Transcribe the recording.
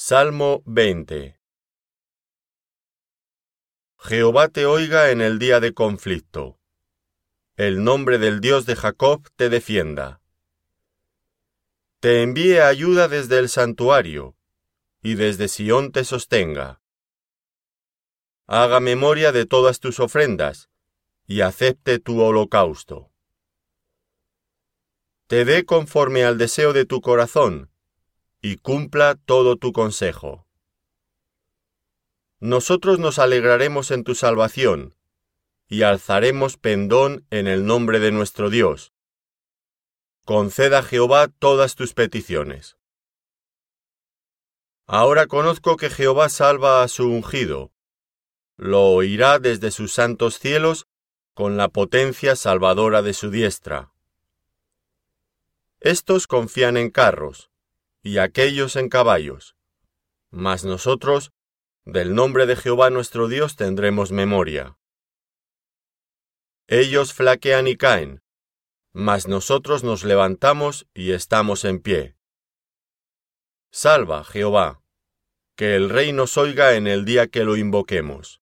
Salmo 20 Jehová te oiga en el día de conflicto. El nombre del Dios de Jacob te defienda. Te envíe ayuda desde el santuario, y desde Sión te sostenga. Haga memoria de todas tus ofrendas, y acepte tu holocausto. Te dé conforme al deseo de tu corazón, y cumpla todo tu consejo. Nosotros nos alegraremos en tu salvación, y alzaremos pendón en el nombre de nuestro Dios. Conceda Jehová todas tus peticiones. Ahora conozco que Jehová salva a su ungido. Lo oirá desde sus santos cielos con la potencia salvadora de su diestra. Estos confían en carros, y aquellos en caballos. Mas nosotros, del nombre de Jehová nuestro Dios, tendremos memoria. Ellos flaquean y caen, mas nosotros nos levantamos y estamos en pie. Salva, Jehová, que el Rey nos oiga en el día que lo invoquemos.